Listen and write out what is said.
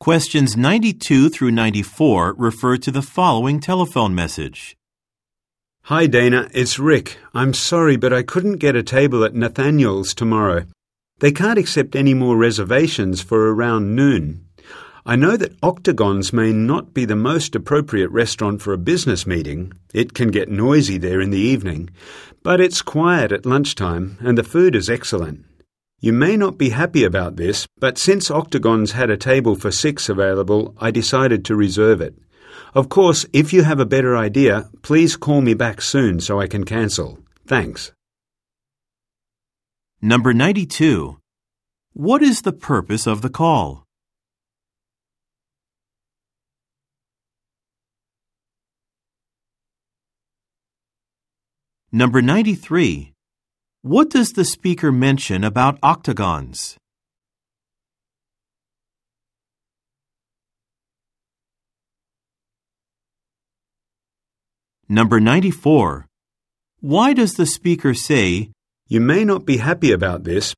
Questions 92 through 94 refer to the following telephone message. Hi, Dana. It's Rick. I'm sorry, but I couldn't get a table at Nathaniel's tomorrow. They can't accept any more reservations for around noon. I know that Octagons may not be the most appropriate restaurant for a business meeting. It can get noisy there in the evening, but it's quiet at lunchtime and the food is excellent. You may not be happy about this, but since Octagons had a table for six available, I decided to reserve it. Of course, if you have a better idea, please call me back soon so I can cancel. Thanks. Number 92. What is the purpose of the call? Number 93. What does the speaker mention about octagons? Number 94. Why does the speaker say, You may not be happy about this,